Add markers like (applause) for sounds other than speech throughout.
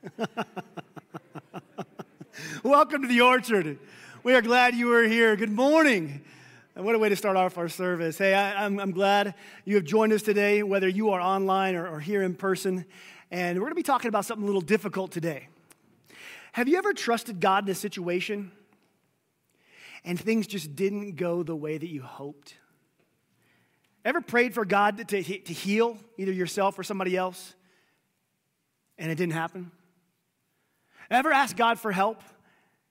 (laughs) Welcome to the orchard. We are glad you are here. Good morning. What a way to start off our service. Hey, I, am glad you have joined us today, whether you are online or, or here in person. And we're going to be talking about something a little difficult today. Have you ever trusted God in a situation and things just didn't go the way that you hoped? Ever prayed for God to, to, to heal either yourself or somebody else and it didn't happen? Ever asked God for help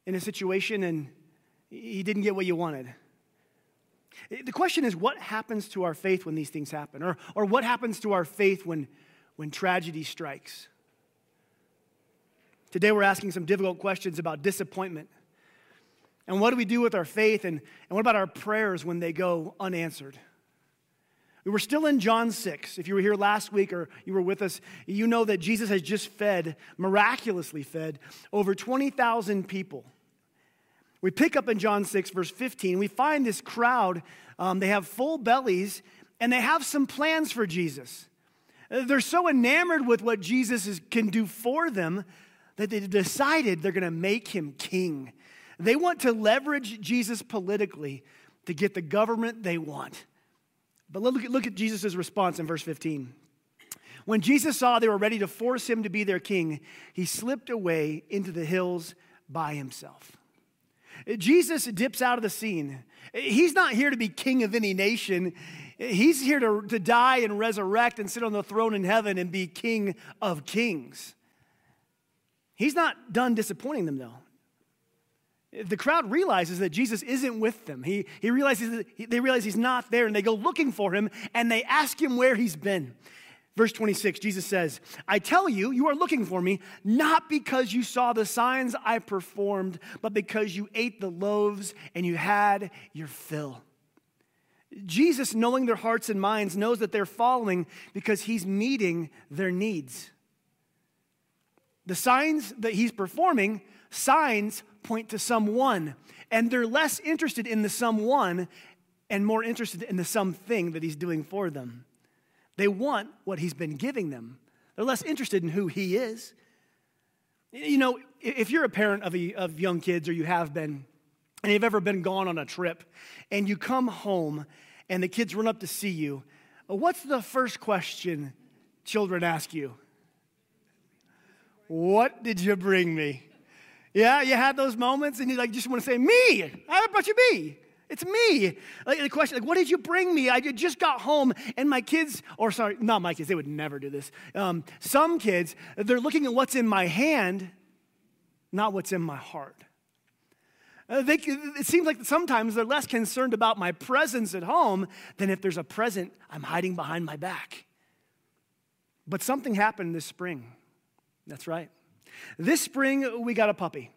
in a situation and he didn't get what you wanted? The question is what happens to our faith when these things happen? Or, or what happens to our faith when, when tragedy strikes? Today we're asking some difficult questions about disappointment. And what do we do with our faith? And, and what about our prayers when they go unanswered? We were still in John 6. If you were here last week or you were with us, you know that Jesus has just fed, miraculously fed, over 20,000 people. We pick up in John 6, verse 15. We find this crowd, um, they have full bellies, and they have some plans for Jesus. They're so enamored with what Jesus is, can do for them that they decided they're going to make him king. They want to leverage Jesus politically to get the government they want. But look at, look at Jesus' response in verse 15. When Jesus saw they were ready to force him to be their king, he slipped away into the hills by himself. Jesus dips out of the scene. He's not here to be king of any nation. He's here to, to die and resurrect and sit on the throne in heaven and be king of kings. He's not done disappointing them, though. The crowd realizes that Jesus isn't with them. He, he realizes that he, they realize he's not there, and they go looking for him, and they ask him where he's been. Verse 26, Jesus says, I tell you, you are looking for me, not because you saw the signs I performed, but because you ate the loaves and you had your fill. Jesus, knowing their hearts and minds, knows that they're following because he's meeting their needs. The signs that he's performing, signs point to someone, and they're less interested in the someone and more interested in the something that he's doing for them. They want what he's been giving them. They're less interested in who he is. You know, if you're a parent of, a, of young kids or you have been, and you've ever been gone on a trip, and you come home and the kids run up to see you, uh, what's the first question children ask you? What did you bring me? Yeah, you had those moments and you like just want to say, Me, I brought you me. It's me. Like the question, like, what did you bring me? I just got home, and my kids, or sorry, not my kids, they would never do this. Um, some kids, they're looking at what's in my hand, not what's in my heart. Uh, they, it seems like sometimes they're less concerned about my presence at home than if there's a present I'm hiding behind my back. But something happened this spring. That's right. This spring, we got a puppy.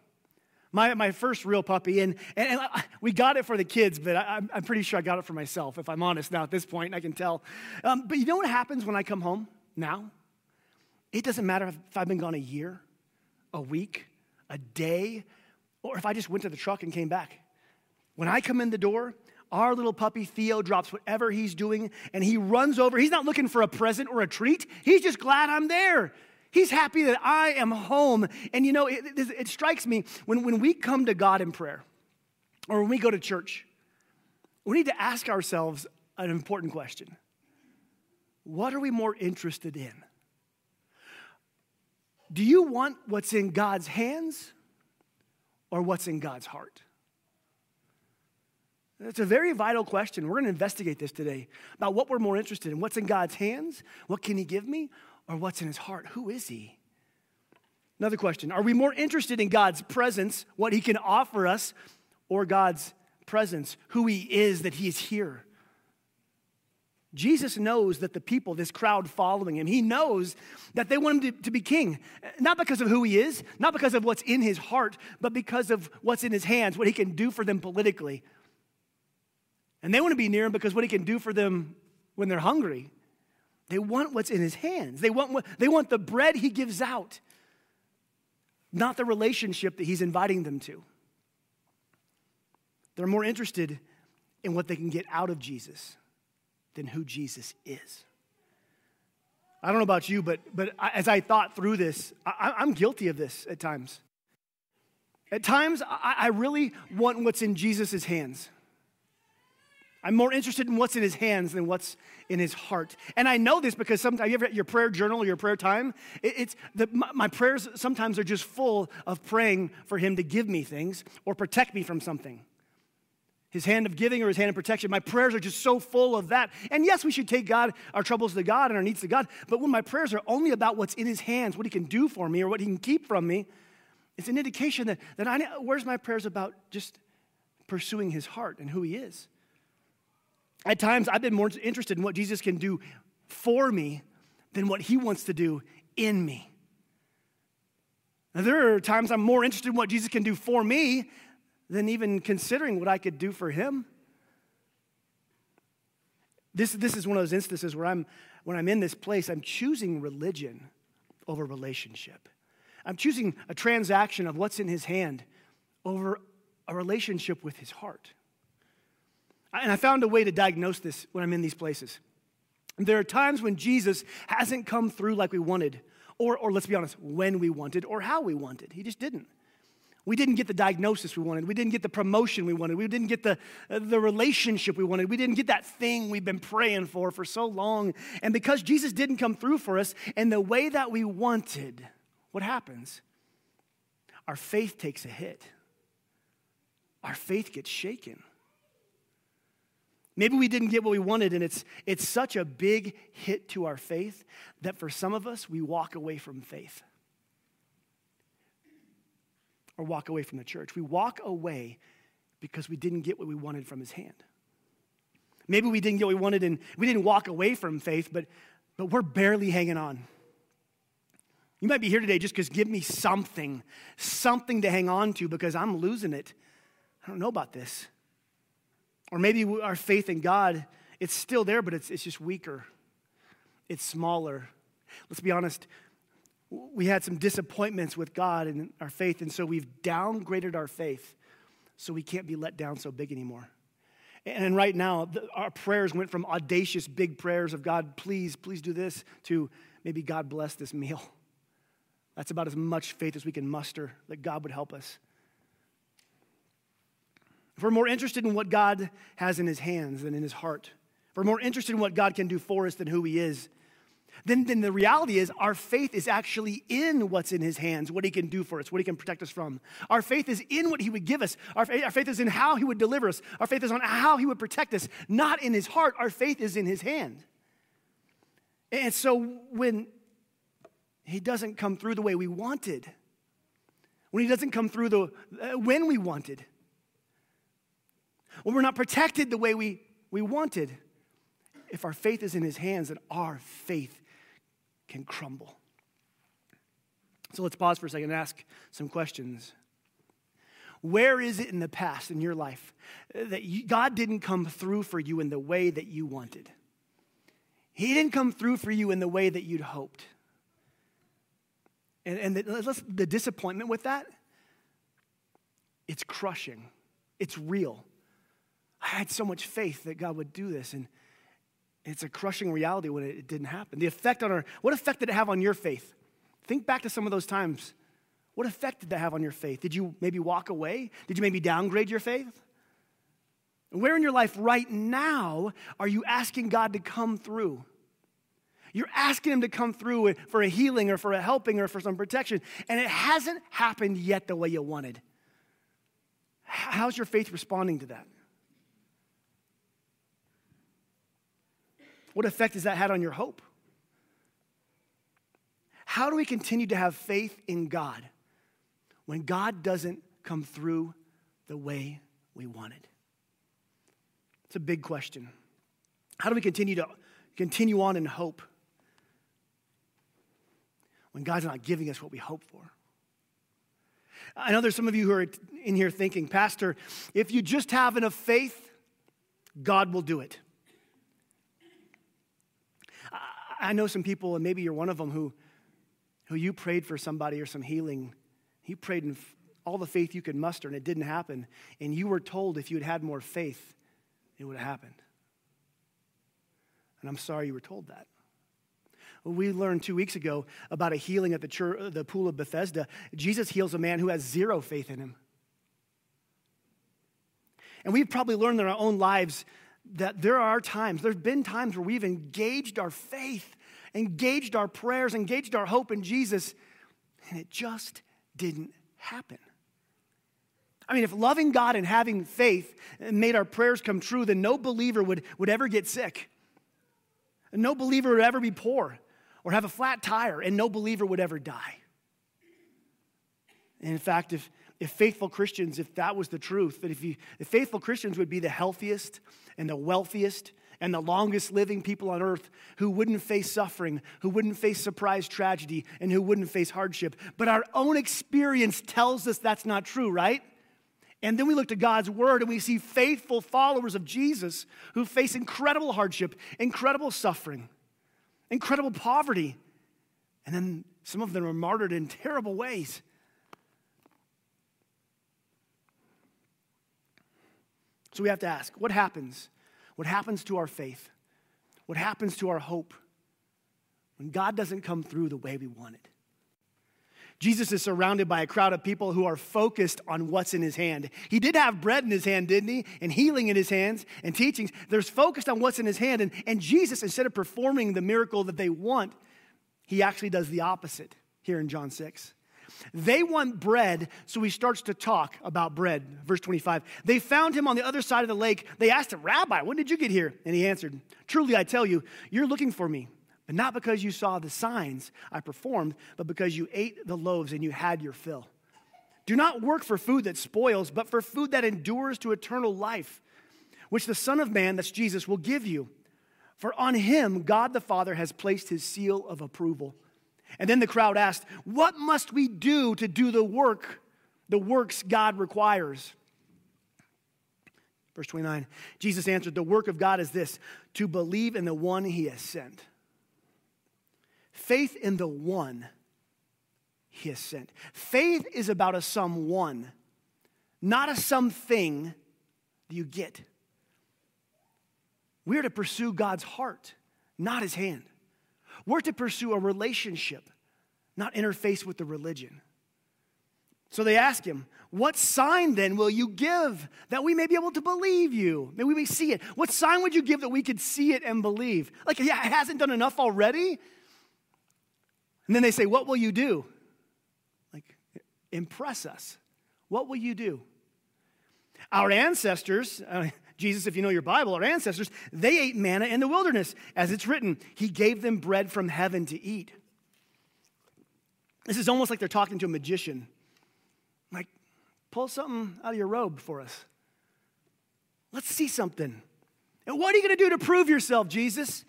My, my first real puppy, and, and, and we got it for the kids, but I, am pretty sure I got it for myself, if I'm honest now at this point, I can tell. Um, but you know what happens when I come home now? It doesn't matter if I've been gone a year, a week, a day, or if I just went to the truck and came back. When I come in the door, our little puppy Theo drops whatever he's doing and he runs over. He's not looking for a present or a treat, he's just glad I'm there. He's happy that I am home. And you know, it, it, it strikes me when, when we come to God in prayer or when we go to church, we need to ask ourselves an important question What are we more interested in? Do you want what's in God's hands or what's in God's heart? It's a very vital question. We're going to investigate this today about what we're more interested in. What's in God's hands? What can He give me? Or what's in his heart? Who is he? Another question Are we more interested in God's presents, what he can offer us, or God's presence, who he is, that he is here? Jesus knows that the people, this crowd following him, he knows that they want him to, to, be king. Not because of who he is, not because of what's in his heart, but because of what's in his hands, what he can do for them politically. And they want to be near him because what he can do for them when they're hungry. They want what's in his hands. They want, what, they want the bread he gives out, not the relationship that he's inviting them to. They're more interested in what they can get out of Jesus than who Jesus is. I don't know about you, but, but as I thought through this, I, am guilty of this at times. At times, I, I really want what's in Jesus' hands. I'm more interested in what's in his hands than what's in his heart. And I know this because sometimes you ever your prayer journal or your prayer time, it, it's the, my, my, prayers sometimes are just full of praying for him to give me things or protect me from something. His hand of giving or his hand of protection. My prayers are just so full of that. And yes, we should take God, our troubles to God and our needs to God. But when my prayers are only about what's in his hands, what he can do for me or what he can keep from me, it's an indication that, that I, where's my prayers about just pursuing his heart and who he is? At times, I've been more interested in what Jesus can do for me than what he wants to do in me. Now, there are times I'm more interested in what Jesus can do for me than even considering what I could do for him. This, this is one of those instances where I'm, when I'm in this place, I'm choosing religion over relationship. I'm choosing a transaction of what's in his hand over a relationship with his heart. And I found a way to diagnose this when I'm in these places. There are times when Jesus hasn't come through like we wanted, or, or let's be honest, when we wanted, or how we wanted. He just didn't. We didn't get the diagnosis we wanted. We didn't get the promotion we wanted. We didn't get the, uh, the relationship we wanted. We didn't get that thing we've been praying for for so long. And because Jesus didn't come through for us in the way that we wanted, what happens? Our faith takes a hit. Our faith gets shaken. Maybe we didn't get what we wanted, and it's, it's such a big hit to our faith that for some of us, we walk away from faith or walk away from the church. We walk away because we didn't get what we wanted from his hand. Maybe we didn't get what we wanted, and we didn't walk away from faith, but, but we're barely hanging on. You might be here today just because give me something, something to hang on to because I'm losing it. I don't know about this. Or maybe our faith in God, it's still there, but it's, it's just weaker. It's smaller. Let's be honest, we had some disappointments with God and our faith, and so we've downgraded our faith so we can't be let down so big anymore. And right now, our prayers went from audacious big prayers of God, please, please do this, to maybe God bless this meal. That's about as much faith as we can muster that God would help us. If we're more interested in what God has in his hands than in his heart, if we're more interested in what God can do for us than who he is, then, then the reality is our faith is actually in what's in his hands, what he can do for us, what he can protect us from. Our faith is in what he would give us. Our faith, our faith is in how he would deliver us. Our faith is on how he would protect us, not in his heart. Our faith is in his hand. And so when he doesn't come through the way we wanted, when he doesn't come through the uh, when we wanted, when we're not protected the way we, we wanted, if our faith is in his hands, then our faith can crumble. So let's pause for a second and ask some questions. Where is it in the past in your life that you, God didn't come through for you in the way that you wanted? He didn't come through for you in the way that you'd hoped. And, and the, the disappointment with that, it's crushing, it's real. I had so much faith that God would do this, and it's a crushing reality when it didn't happen. The effect on our, what effect did it have on your faith? Think back to some of those times. What effect did that have on your faith? Did you maybe walk away? Did you maybe downgrade your faith? Where in your life right now are you asking God to come through? You're asking Him to come through for a healing or for a helping or for some protection, and it hasn't happened yet the way you wanted. How's your faith responding to that? What effect has that had on your hope? How do we continue to have faith in God when God doesn't come through the way we wanted? It's a big question. How do we continue to continue on in hope when God's not giving us what we hope for? I know there's some of you who are in here thinking, Pastor, if you just have enough faith, God will do it. I know some people, and maybe you're one of them, who, who you prayed for somebody or some healing. You prayed in all the faith you could muster, and it didn't happen. And you were told if you had had more faith, it would have happened. And I'm sorry you were told that. we learned two weeks ago about a healing at the, church, the pool of Bethesda. Jesus heals a man who has zero faith in him. And we've probably learned in our own lives that there are times, there's been times where we've engaged our faith, engaged our prayers, engaged our hope in Jesus, and it just didn't happen. I mean, if loving God and having faith made our prayers come true, then no believer would, would ever get sick. And no believer would ever be poor or have a flat tire, and no believer would ever die. And in fact, if, if faithful Christians, if that was the truth, that if, you, if faithful Christians would be the healthiest and the wealthiest and the longest living people on earth who wouldn't face suffering, who wouldn't face surprise tragedy, and who wouldn't face hardship. But our own experience tells us that's not true, right? And then we look to God's word and we see faithful followers of Jesus who face incredible hardship, incredible suffering, incredible poverty. And then some of them are martyred in terrible ways. So we have to ask what happens? What happens to our faith? What happens to our hope when God doesn't come through the way we want it? Jesus is surrounded by a crowd of people who are focused on what's in his hand. He did have bread in his hand, didn't he? And healing in his hands and teachings. There's focused on what's in his hand. And, and Jesus, instead of performing the miracle that they want, he actually does the opposite here in John 6. They want bread, so he starts to talk about bread. Verse 25. They found him on the other side of the lake. They asked him, Rabbi, when did you get here? And he answered, Truly, I tell you, you're looking for me, but not because you saw the signs I performed, but because you ate the loaves and you had your fill. Do not work for food that spoils, but for food that endures to eternal life, which the Son of Man, that's Jesus, will give you. For on him, God the Father has placed his seal of approval. And then the crowd asked, What must we do to do the work, the works God requires? Verse 29 Jesus answered, The work of God is this to believe in the one he has sent. Faith in the one he has sent. Faith is about a someone, not a something you get. We're to pursue God's heart, not his hand. We're to pursue a relationship, not interface with the religion. So they ask him, What sign then will you give that we may be able to believe you? May we may see it. What sign would you give that we could see it and believe? Like, yeah, it hasn't done enough already? And then they say, What will you do? Like, impress us. What will you do? Our ancestors, uh, Jesus, if you know your Bible, our ancestors, they ate manna in the wilderness. As it's written, He gave them bread from heaven to eat. This is almost like they're talking to a magician. Like, pull something out of your robe for us. Let's see something. And what are you going to do to prove yourself, Jesus?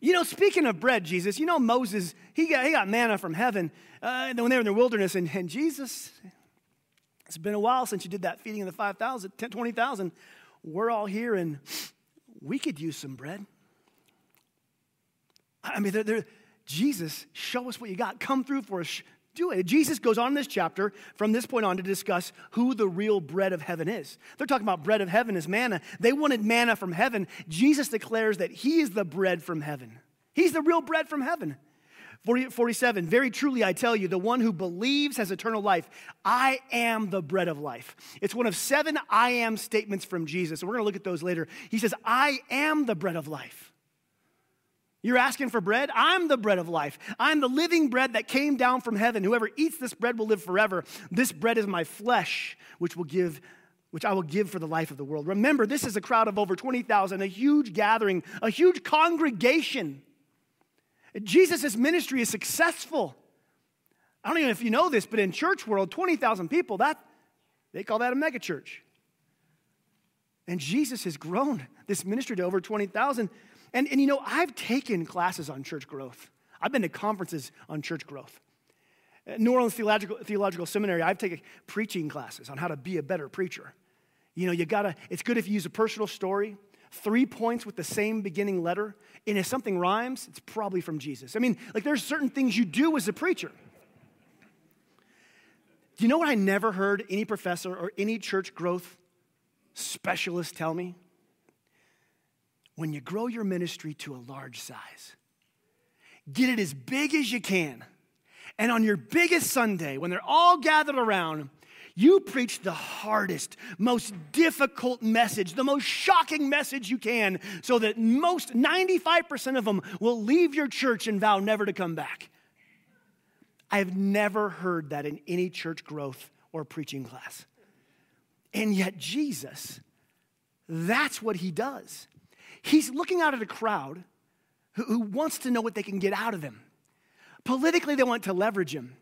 You know, speaking of bread, Jesus, you know Moses, he got, he got manna from heaven uh, when they were in the wilderness, and, and Jesus, it's been a while since you did that feeding of the 5,000, 20,000 we're all here and we could use some bread. I mean, they're, they're, Jesus, show us what you got. Come through for us. Do it. Jesus goes on in this chapter from this point on to discuss who the real bread of heaven is. They're talking about bread of heaven as manna. They wanted manna from heaven. Jesus declares that he is the bread from heaven. He's the real bread from heaven. 40, 47, very truly I tell you, the one who believes has eternal life. I am the bread of life. It's one of seven I am statements from Jesus. We're going to look at those later. He says, I am the bread of life. You're asking for bread? I'm the bread of life. I'm the living bread that came down from heaven. Whoever eats this bread will live forever. This bread is my flesh, which will give which I will give for the life of the world. Remember, this is a crowd of over 20,000, a huge gathering, a huge congregation. Jesus' ministry is successful. I don't even know if you know this, but in church world, 20,000 people, that they call that a megachurch. And Jesus has grown this ministry to over 20,000. And, and you know, I've taken classes on church growth. I've been to conferences on church growth. At New Orleans Theological, Theological Seminary, I've taken preaching classes on how to be a better preacher. You know, you gotta, it's good if you use a personal story, three points with the same beginning letter, and if something rhymes, it's probably from Jesus. I mean, like there's certain things you do as a preacher. Do you know what I never heard any professor or any church growth specialist tell me? When you grow your ministry to a large size, get it as big as you can. And on your biggest Sunday, when they're all gathered around, you preach the hardest, most difficult message, the most shocking message you can, so that most 95% of them will leave your church and vow never to come back. I have never heard that in any church growth or preaching class. And yet, Jesus, that's what he does. He's looking out at a crowd who, wants to know what they can get out of him. Politically, they want to leverage him.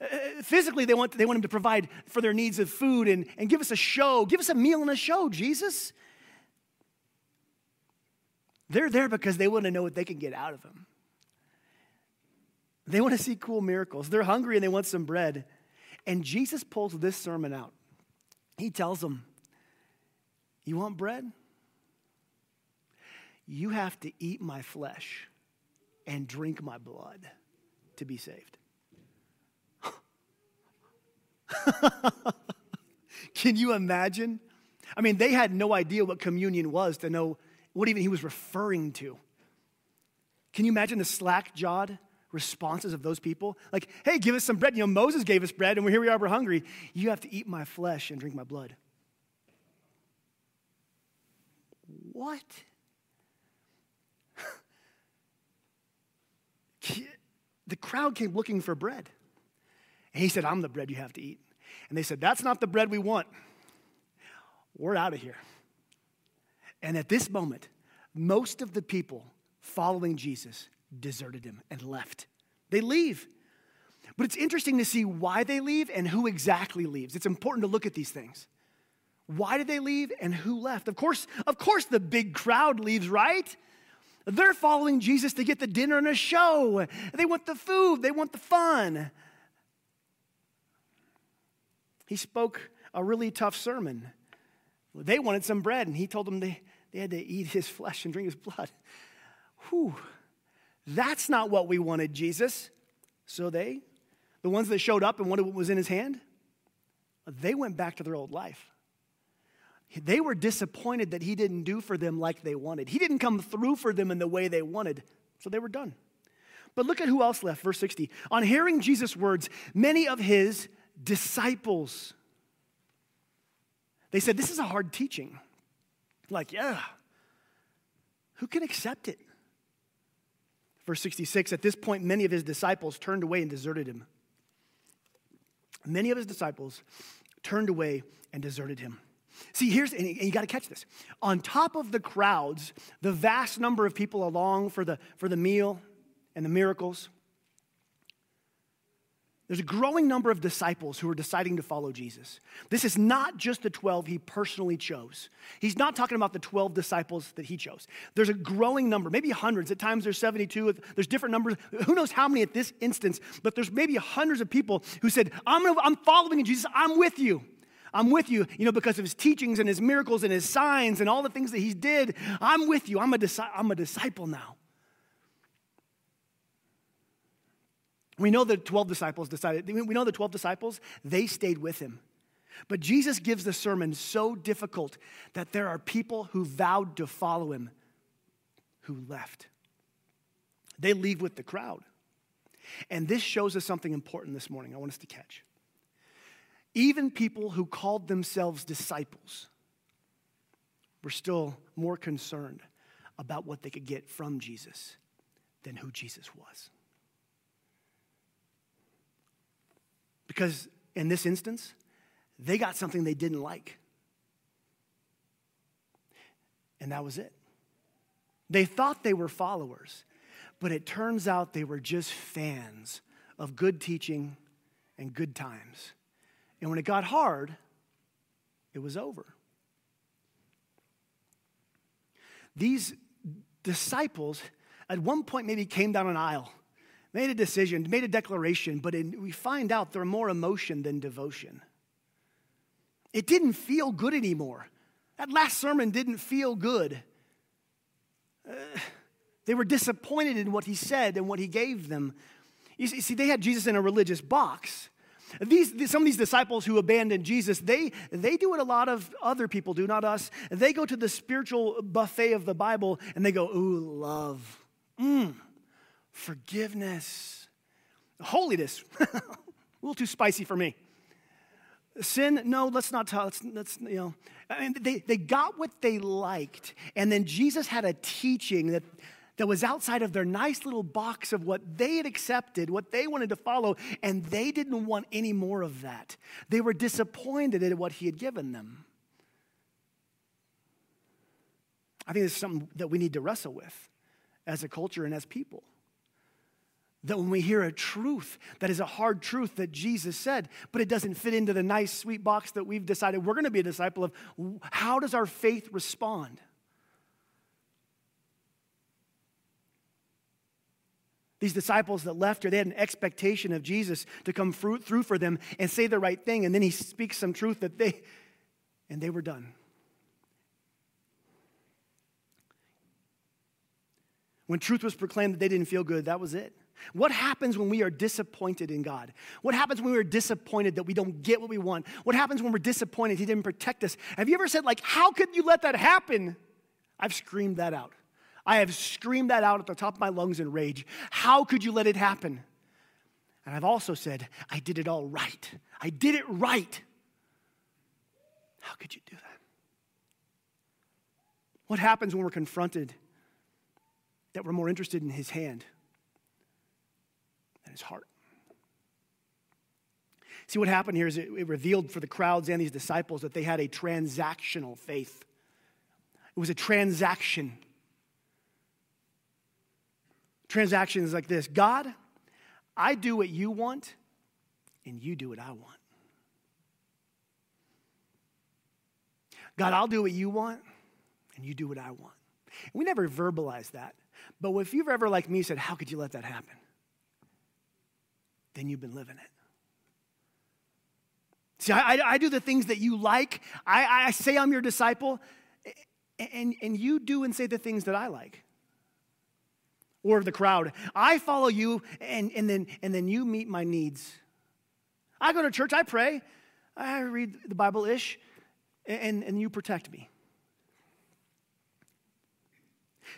Uh, physically, they want, they want him to provide for their needs of food and, and give us a show. Give us a meal and a show, Jesus. They're there because they want to know what they can get out of him. They want to see cool miracles. They're hungry and they want some bread. And Jesus pulls this sermon out. He tells them, You want bread? You have to eat my flesh and drink my blood to be saved. (laughs) Can you imagine? I mean, they had no idea what communion was to know what even he was referring to. Can you imagine the slack jawed responses of those people? Like, hey, give us some bread. You know, Moses gave us bread, and here we are, we're hungry. You have to eat my flesh and drink my blood. What? (laughs) the crowd came looking for bread. And he said, I'm the bread you have to eat. And they said, That's not the bread we want. We're out of here. And at this moment, most of the people following Jesus deserted him and left. They leave. But it's interesting to see why they leave and who exactly leaves. It's important to look at these things. Why did they leave and who left? Of course, of course the big crowd leaves, right? They're following Jesus to get the dinner and a show. They want the food, they want the fun. He spoke a really tough sermon. They wanted some bread, and he told them they, they had to eat his flesh and drink his blood. Whew. That's not what we wanted, Jesus. So they, the ones that showed up and wanted what was in his hand, they went back to their old life. They were disappointed that he didn't do for them like they wanted. He didn't come through for them in the way they wanted, so they were done. But look at who else left, verse 60. On hearing Jesus' words, many of his disciples, they said, This is a hard teaching. Like, yeah, who can accept it? Verse 66 At this point, many of his disciples turned away and deserted him. Many of his disciples turned away and deserted him. See, here's, and you got to catch this. On top of the crowds, the vast number of people along for the, for the meal and the miracles, there's a growing number of disciples who are deciding to follow Jesus. This is not just the 12 he personally chose. He's not talking about the 12 disciples that he chose. There's a growing number, maybe hundreds. At times there's 72. There's different numbers. Who knows how many at this instance, but there's maybe hundreds of people who said, I'm, gonna, I'm following Jesus. I'm with you. I'm with you, you know, because of his teachings and his miracles and his signs and all the things that he did. I'm with you. I'm a, disi- I'm a disciple now. We know the 12 disciples decided, we know the 12 disciples, they stayed with him. But Jesus gives the sermon so difficult that there are people who vowed to follow him who left. They leave with the crowd. And this shows us something important this morning I want us to catch. Even people who called themselves disciples were still more concerned about what they could get from Jesus than who Jesus was. Because in this instance, they got something they didn't like. And that was it. They thought they were followers, but it turns out they were just fans of good teaching and good times. And when it got hard, it was over. These disciples at one point maybe came down an aisle, made a decision, made a declaration, but in, we find out they're more emotion than devotion. It didn't feel good anymore. That last sermon didn't feel good. Uh, they were disappointed in what he said and what he gave them. You see, they had Jesus in a religious box. These, some of these disciples who abandoned Jesus, they, they do what a lot of other people do, not us. They go to the spiritual buffet of the Bible and they go, Ooh, love. Mmm, forgiveness, holiness. (laughs) a little too spicy for me. Sin, no, let's not talk. Let's, let's, you know, I mean, they, they got what they liked. And then Jesus had a teaching that, that was outside of their nice little box of what they had accepted, what they wanted to follow, and they didn't want any more of that. They were disappointed at what he had given them. I think this is something that we need to wrestle with as a culture and as people. That when we hear a truth that is a hard truth that Jesus said, but it doesn't fit into the nice, sweet box that we've decided we're going to be a disciple of, how does our faith respond? These disciples that left here, they had an expectation of Jesus to come through for them and say the right thing, and then he speaks some truth that they, and they were done. When truth was proclaimed that they didn't feel good, that was it. What happens when we are disappointed in God? What happens when we're disappointed that we don't get what we want? What happens when we're disappointed He didn't protect us? Have you ever said, like, how could you let that happen? I've screamed that out. I have screamed that out at the top of my lungs in rage. How could you let it happen? And I've also said, I did it all right. I did it right. How could you do that? What happens when we're confronted that we're more interested in his hand his heart. See, what happened here is it, it revealed for the crowds and these disciples that they had a transactional faith. It was a transaction. Transactions like this God, I do what you want, and you do what I want. God, I'll do what you want, and you do what I want. We never verbalize that. But if you've ever, like me, said, How could you let that happen? Then you've been living it. See, I, I, I do the things that you like. I, I say I'm your disciple, and, and you do and say the things that I like. Or the crowd. I follow you, and, and, then, and then you meet my needs. I go to church, I pray, I read the Bible ish, and, and you protect me.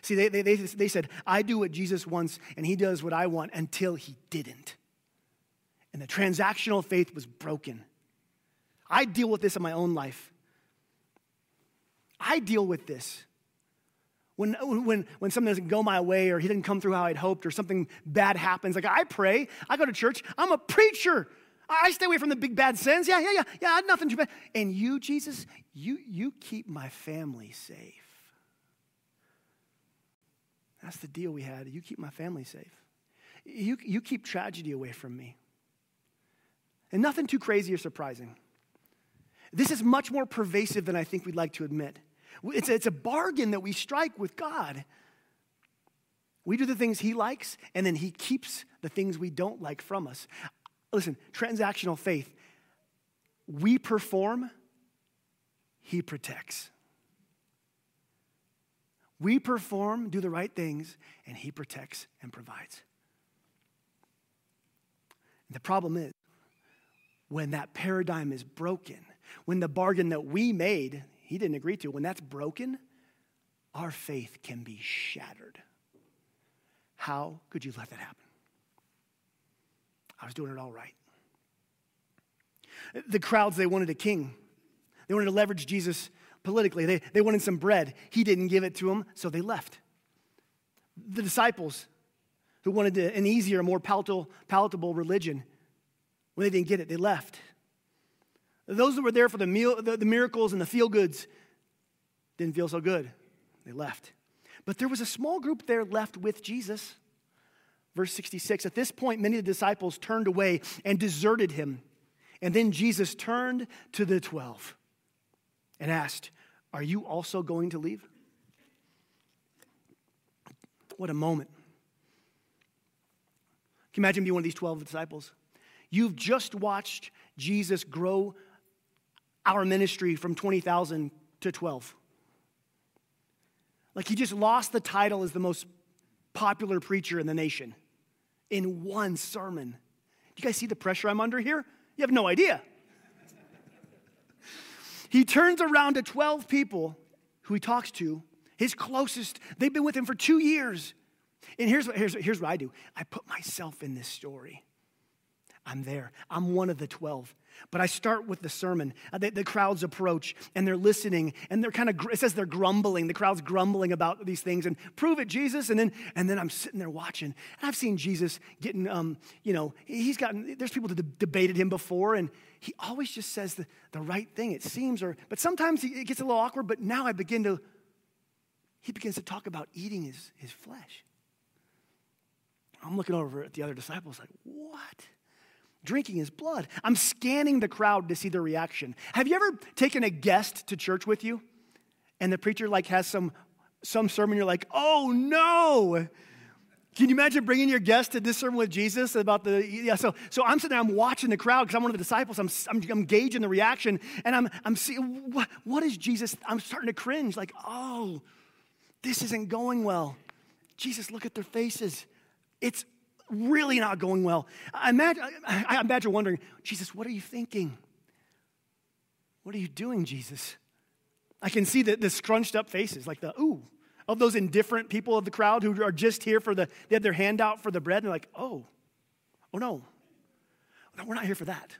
See, they, they, they, they said, I do what Jesus wants, and he does what I want until he didn't. And the transactional faith was broken. I deal with this in my own life. I deal with this. When, when, when something doesn't go my way or he didn't come through how I'd hoped or something bad happens, like I pray, I go to church, I'm a preacher. I stay away from the big bad sins. Yeah, yeah, yeah, yeah, nothing too bad. And you, Jesus, you, you keep my family safe. That's the deal we had. You keep my family safe. You, you keep tragedy away from me. And nothing too crazy or surprising. This is much more pervasive than I think we'd like to admit. It's a, it's a bargain that we strike with God. We do the things He likes, and then He keeps the things we don't like from us. Listen, transactional faith, we perform, He protects. We perform, do the right things, and He protects and provides. The problem is, when that paradigm is broken, when the bargain that we made, He didn't agree to, when that's broken, our faith can be shattered. How could you let that happen? I was doing it all right. The crowds, they wanted a king. They wanted to leverage Jesus politically. They, they wanted some bread. He didn't give it to them, so they left. The disciples, who wanted an easier, more palatable, palatable religion, when they didn't get it, they left. Those that were there for the, meal, the, the miracles and the feel goods didn't feel so good. They left. But there was a small group there left with Jesus. Verse 66 At this point, many of the disciples turned away and deserted him. And then Jesus turned to the twelve and asked, Are you also going to leave? What a moment. Can you imagine being one of these 12 disciples? You've just watched Jesus grow our ministry from 20,000 to 12. Like he just lost the title as the most popular preacher in the nation in one sermon. Do you guys see the pressure I'm under here? You have no idea. He turns around to 12 people who he talks to, his closest, they've been with him for two years. And here's what, here's, here's what I do I put myself in this story. I'm there. I'm one of the 12. But I start with the sermon. Uh, the, the, crowds approach and they're listening and they're kind of, it says they're grumbling. The crowd's grumbling about these things and prove it, Jesus. And then, and then I'm sitting there watching. And I've seen Jesus getting, um, you know, he's gotten, there's people that debated him before and he always just says the, the right thing, it seems, or, but sometimes he, it gets a little awkward. But now I begin to, he begins to talk about eating his, his flesh. I'm looking over at the other disciples like, what? Drinking his blood. I'm scanning the crowd to see their reaction. Have you ever taken a guest to church with you and the preacher like has some some sermon you're like, "Oh no." Can you imagine bringing your guest to this sermon with Jesus about the yeah? So, so I'm sitting there, I'm watching the crowd because I'm one of the disciples. I'm, I'm, I'm gauging the reaction, and I'm I'm seeing what what is Jesus? I'm starting to cringe, like, oh, this isn't going well. Jesus, look at their faces. It's really not going well. I imagine, I imagine wondering, Jesus, what are you thinking? What are you doing, Jesus? I can see the, the scrunched up faces, like the, ooh, of those indifferent people of the crowd who are just here for the, they have their hand out for the bread, and they're like, oh, oh no, no, we're not here for that.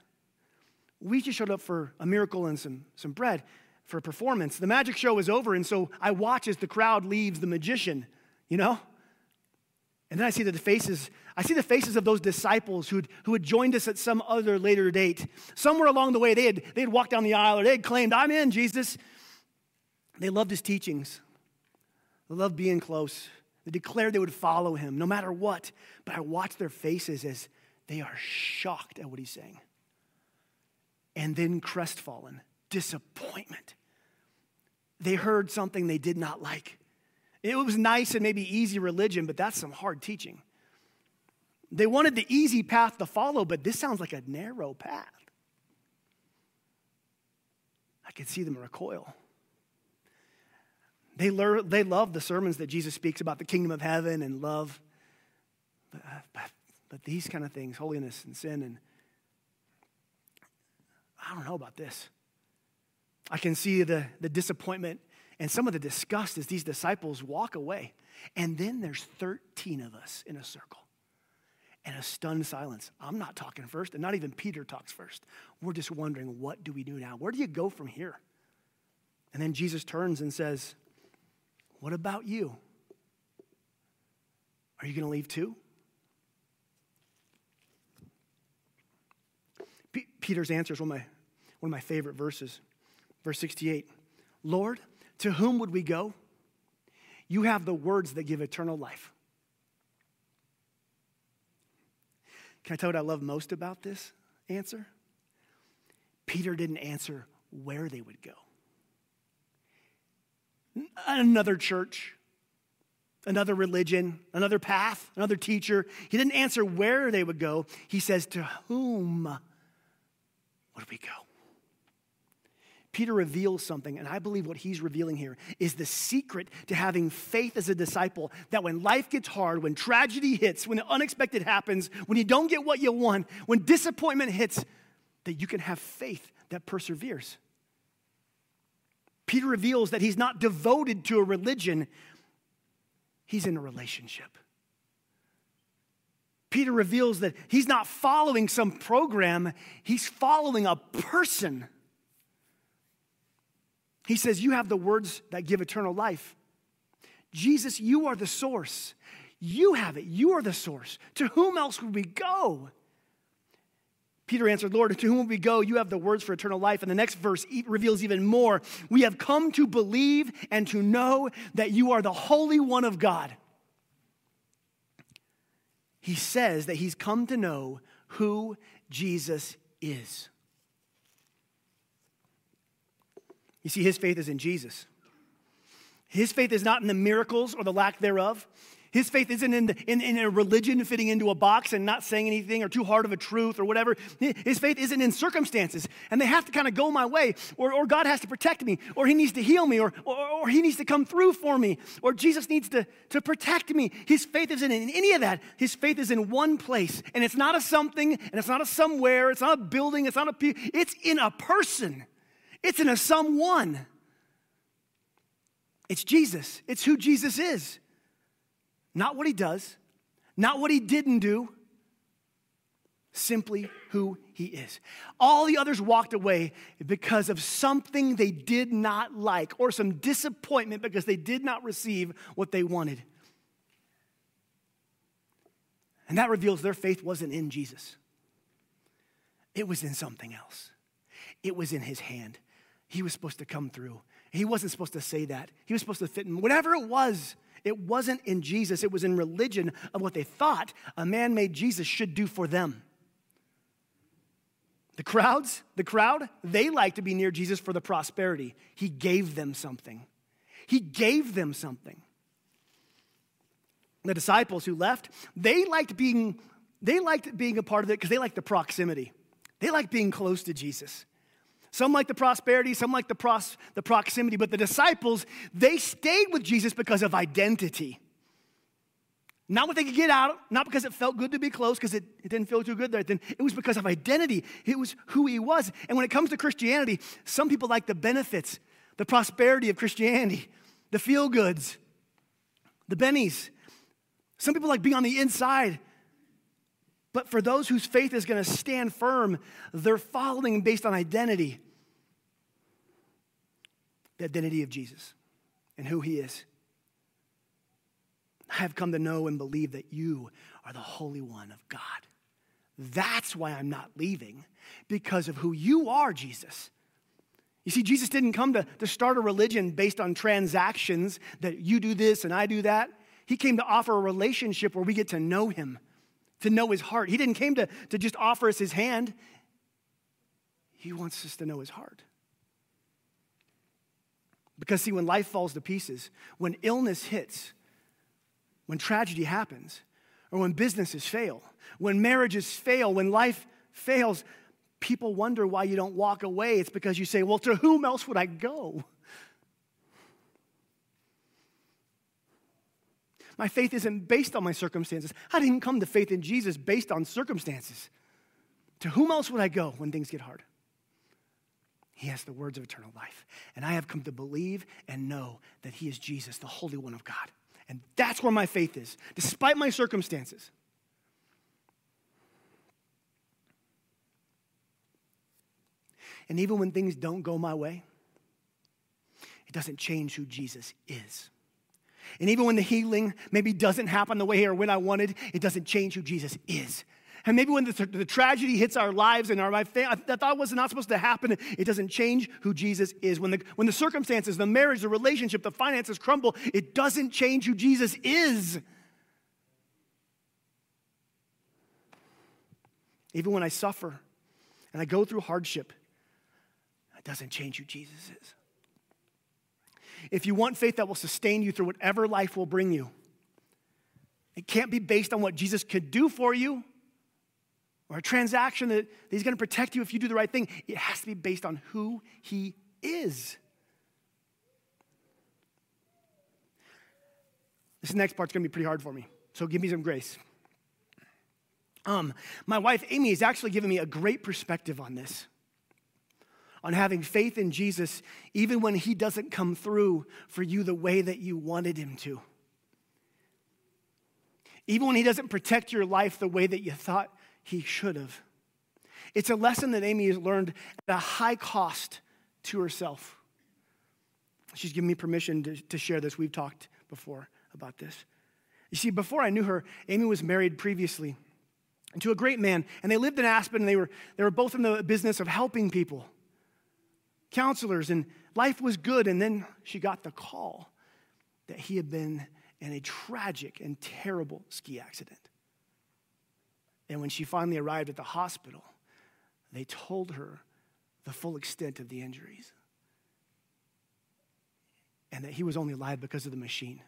We just showed up for a miracle and some, some bread for a performance. The magic show is over, and so I watch as the crowd leaves the magician, you know? And then I see the faces, I see the faces of those disciples who who had joined us at some other later date. Somewhere along the way, they had, they had walked down the aisle or they had claimed, I'm in, Jesus. They loved his teachings. They loved being close. They declared they would follow him no matter what. But I watch their faces as they are shocked at what he's saying. And then crestfallen, disappointment. They heard something they did not like. It was nice and maybe easy religion, but that's some hard teaching. They wanted the easy path to follow, but this sounds like a narrow path. I could see them recoil. They, learn, they love the sermons that Jesus speaks about the kingdom of heaven and love. But, but, but these kind of things, holiness and sin, and I don't know about this. I can see the, the disappointment and some of the disgust as these disciples walk away. And then there's 13 of us in a circle and a stunned silence. I'm not talking first, and not even Peter talks first. We're just wondering, what do we do now? Where do you go from here? And then Jesus turns and says, What about you? Are you going to leave too? P- Peter's answer is one of, my, one of my favorite verses. Verse 68 Lord, to whom would we go? You have the words that give eternal life. Can I tell you what I love most about this answer? Peter didn't answer where they would go. Another church, another religion, another path, another teacher. He didn't answer where they would go. He says, To whom would we go? Peter reveals something, and I believe what he's revealing here is the secret to having faith as a disciple that when life gets hard, when tragedy hits, when the unexpected happens, when you don't get what you want, when disappointment hits, that you can have faith that perseveres. Peter reveals that he's not devoted to a religion, he's in a relationship. Peter reveals that he's not following some program, he's following a person. He says, You have the words that give eternal life. Jesus, you are the source. You have it. You are the source. To whom else would we go? Peter answered, Lord, to whom would we go? You have the words for eternal life. And the next verse reveals even more. We have come to believe and to know that you are the Holy One of God. He says that he's come to know who Jesus is. You see, his faith is in Jesus. His faith is not in the miracles or the lack thereof. His faith isn't in, the, in, in, a religion fitting into a box and not saying anything or too hard of a truth or whatever. His faith isn't in circumstances and they have to kind of go my way or, or God has to protect me or he needs to heal me or, or, or he needs to come through for me or Jesus needs to, to protect me. His faith isn't in any of that. His faith is in one place and it's not a something and it's not a somewhere. It's not a building. It's not a, it's in a person. It's in a someone. It's Jesus. It's who Jesus is. not what he does, not what he didn't do, simply who he is. All the others walked away because of something they did not like or some disappointment because they did not receive what they wanted. And that reveals their faith wasn't in Jesus, it was in something else. It was in his hand. He was supposed to come through. He wasn't supposed to say that. He was supposed to fit in whatever it was. It wasn't in Jesus, it was in religion of what they thought a man made Jesus should do for them. The crowds, the crowd, they like to be near Jesus for the prosperity. He gave them something. He gave them something. The disciples who left, they liked being, they liked being a part of it because they liked the proximity. They liked being close to Jesus. Some like the prosperity, some like the, pros, the proximity, but the disciples, they stayed with Jesus because of identity. Not what they could get out, not because it felt good to be close, because it, it didn't feel too good there. Then it was because of identity. It was who he was. And when it comes to Christianity, some people like the benefits, the prosperity of Christianity, the feel goods, the bennies. Some people like being on the inside. But for those whose faith is going to stand firm, they're following based on identity the identity of Jesus and who he is. I have come to know and believe that you are the Holy One of God. That's why I'm not leaving, because of who you are, Jesus. You see, Jesus didn't come to, to start a religion based on transactions that you do this and I do that. He came to offer a relationship where we get to know him, to know his heart. He didn't came to, to just offer us his hand. He wants us to know his heart. Because, see, when life falls to pieces, when illness hits, when tragedy happens, or when businesses fail, when marriages fail, when life fails, people wonder why you don't walk away. It's because you say, Well, to whom else would I go? My faith isn't based on my circumstances. I didn't come to faith in Jesus based on circumstances. To whom else would I go when things get hard? He has the words of eternal life. And I have come to believe and know that He is Jesus, the Holy One of God. And that's where my faith is, despite my circumstances. And even when things don't go my way, it doesn't change who Jesus is. And even when the healing maybe doesn't happen the way or when I wanted, it doesn't change who Jesus is. And maybe when the, the tragedy hits our lives and our life, that thought was not supposed to happen, it doesn't change who Jesus is. When the, when the circumstances, the marriage, the relationship, the finances crumble, it doesn't change who Jesus is. Even when I suffer and I go through hardship, it doesn't change who Jesus is. If you want faith that will sustain you through whatever life will bring you, it can't be based on what Jesus could do for you or a transaction that he's going to protect you if you do the right thing. It has to be based on who he is. This next part's going to be pretty hard for me, so give me some grace. Um, my wife, Amy, has actually given me a great perspective on this, on having faith in Jesus even when he doesn't come through for you the way that you wanted him to. Even when he doesn't protect your life the way that you thought he should have. It's a lesson that Amy has learned at a high cost to herself. She's given me permission to, to share this. We've talked before about this. You see, before I knew her, Amy was married previously to a great man, and they lived in Aspen, and they were, they were both in the business of helping people, counselors, and life was good. And then she got the call that he had been in a tragic and terrible ski accident. And when she finally arrived at the hospital, they told her the full extent of the injuries and that he was only alive because of the machine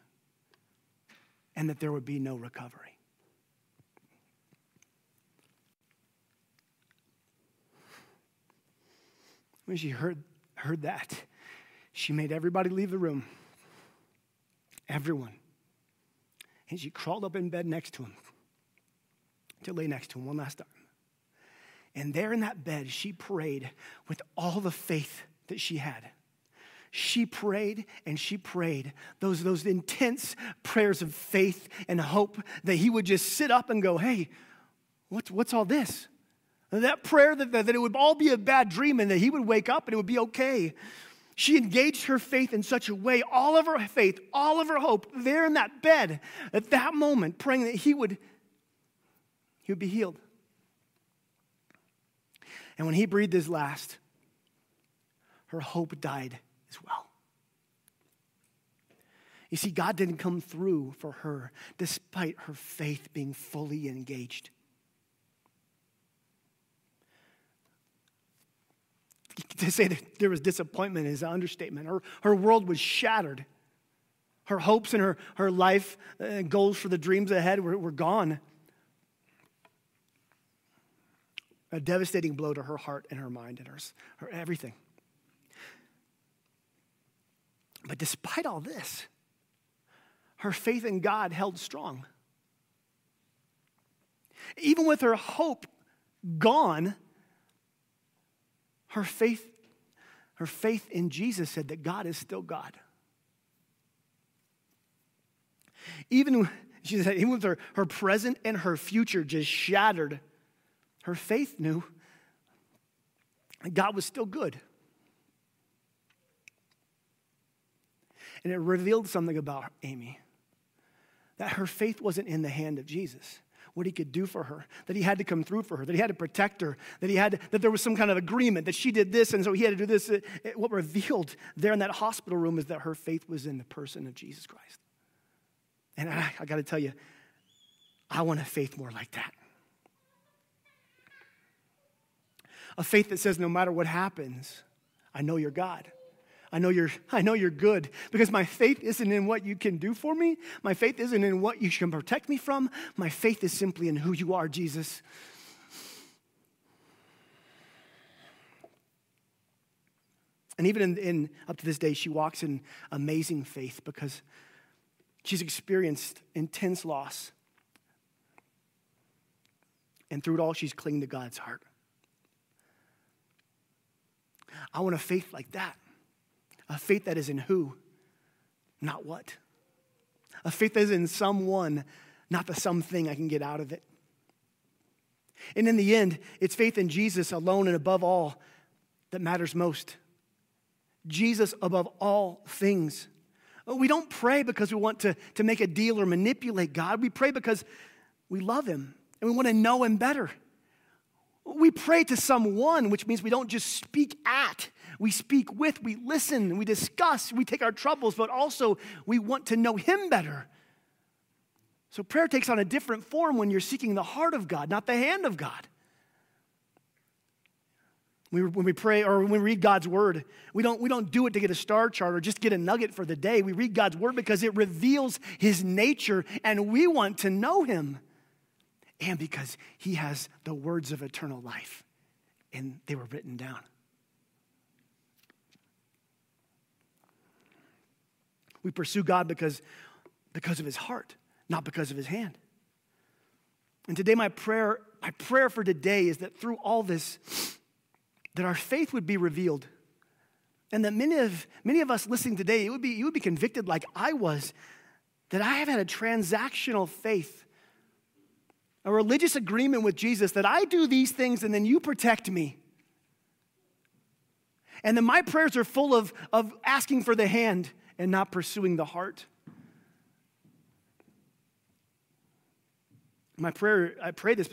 and that there would be no recovery. When she heard, heard that, she made everybody leave the room. Everyone. And she crawled up in bed next to him to lay next to him one last time. And there in that bed, she prayed with all the faith that she had. she prayed and she prayed those, those intense prayers of faith and hope that he would just sit up and go, Hey, what's, what's all this? That prayer that, that, that it would all be a bad dream and that he would wake up and it would be okay. She engaged her faith in such a way, all of her faith, all of her hope, there in that bed at that moment, praying that he would, he would be healed. And when he breathed his last, her hope died as well. You see, God didn't come through for her despite her faith being fully engaged. To say that there was disappointment is an understatement. Her, her world was shattered. Her hopes and her, her life uh, goals for the dreams ahead were, were gone. A devastating blow to her heart and her mind and her, her everything. But despite all this, her faith in God held strong. Even with her hope gone, her faith, her faith in Jesus said that God is still God. Even, (laughs) she said, even with her, her present and her future just shattered, her faith knew God was still good. And it revealed something about Amy that her faith wasn't in the hand of Jesus what he could do for her, that he had to come through for her, that he had to protect her, that he had that there was some kind of agreement that she did this and so he had to do this. It, it, what revealed there in that hospital room is that her faith was in the person of Jesus Christ. And I, I got to tell you, I want a faith more like that. A faith that says, no matter what happens, I know you're God. I know you're (laughs) I know you're good because my faith isn't in what you can do for me. My faith isn't in what you can protect me from. My faith is simply in who you are, Jesus. And even in, in up to this day, she walks in amazing faith because she's experienced intense loss. And through it all, she's clinging to God's heart. I want a faith like that. A faith that is in who, not what. A faith that is in someone, not the something I can get out of it. And in the end, it's faith in Jesus alone and above all that matters most. Jesus above all things. Oh, we don't pray because we want to, to make a deal or manipulate God. We pray because we love Him and we want to know Him better. We pray to someone, which means we don't just speak at, we speak with, we listen, we discuss, we take our troubles, but also we want to know Him better. So prayer takes on a different form when you're seeking the heart of God, not the hand of God. When we pray or when we read God's word, we don't, we don't do it to get a star chart or just get a nugget for the day. We read God's word because it reveals his nature and we want to know him and because he has the words of eternal life and they were written down. We pursue God because, because of his heart, not because of his hand. And today, my prayer, my prayer for today is that through all this, that our faith would be revealed. And that many of, many of us listening today, it would be, you would be convicted like I was, that I have had a transactional faith a religious agreement with Jesus that I do these things and then you protect me. And then my prayers are full of, of asking for the hand and not pursuing the heart. My prayer, I pray this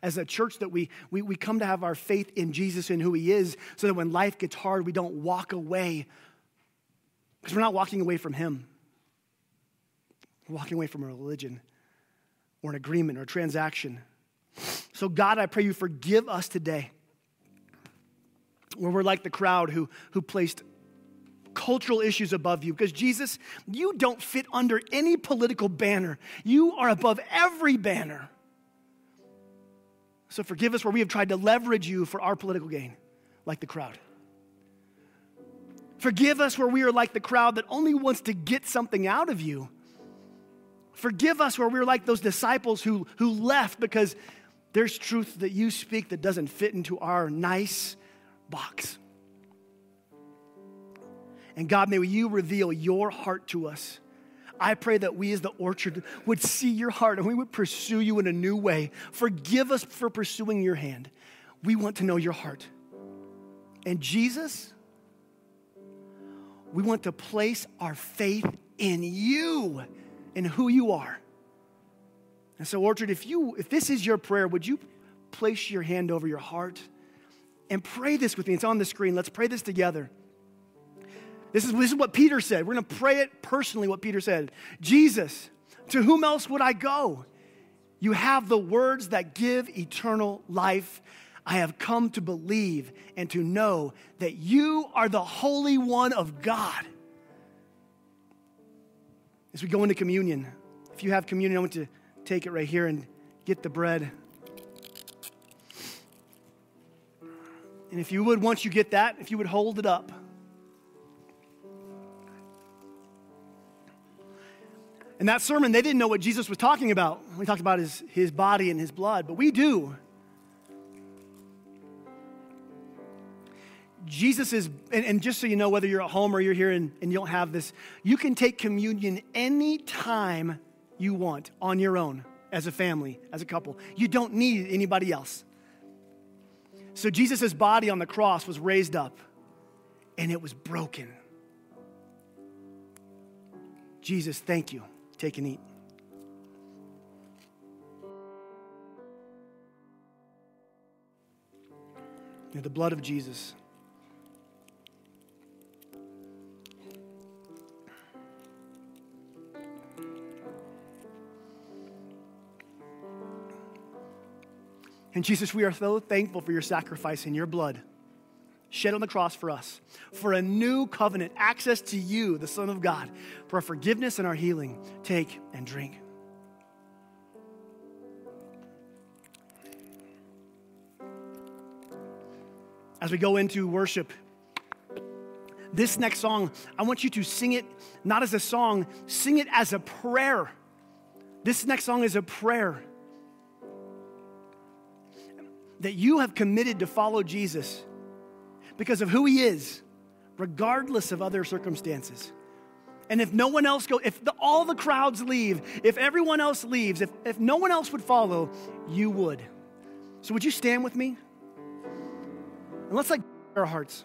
as a church that we, we, we come to have our faith in Jesus and who He is so that when life gets hard, we don't walk away because we're not walking away from Him. We're walking away from a religion or an agreement or a transaction. So, God, I pray you forgive us today where we're like the crowd who, who placed cultural issues above you. Because, Jesus, you don't fit under any political banner, you are above every banner. So, forgive us where we have tried to leverage you for our political gain, like the crowd. Forgive us where we are like the crowd that only wants to get something out of you Forgive us where we are like those disciples who, who left because there's truth that you speak that doesn't fit into our nice box. And God, may you reveal your heart to us. I pray that we as the orchard would see your heart and we would pursue you in a new way. Forgive us for pursuing your hand. We want to know your heart. And Jesus, we want to place our faith in you and who you are. And so, Orchard, if you if this is your prayer, would you place your hand over your heart and pray this with me? It's on the screen. Let's pray this together. This is, this is what Peter said. We're going to pray it personally, what Peter said. Jesus, to whom else would I go? You have the words that give eternal life. I have come to believe and to know that you are the Holy One of God. As we go into communion, if you have communion, I want to take it right here and get the bread. And if you would, once you get that, if you would hold it up. In that sermon, they didn't know what Jesus was talking about. We talked about his, his body and his blood, but we do. Jesus is, and, and, just so you know, whether you're at home or you're here and, and you don't have this, you can take communion anytime you want on your own as a family, as a couple. You don't need anybody else. So Jesus' body on the cross was raised up and it was broken. Jesus, thank you. Take and eat. the blood of Jesus. And Jesus, we are so thankful for your sacrifice and your blood shed on the cross for us, for a new covenant, access to you, the Son of God, for our forgiveness and our healing. Take and drink. As we go into worship, this next song, I want you to sing it not as a song, sing it as a prayer. This next song is a prayer that you have committed to follow Jesus because of who he is, regardless of other circumstances. And if no one else goes, if the, all the crowds leave, if everyone else leaves, if, if no one else would follow, you would. So would you stand with me? And let's like our hearts.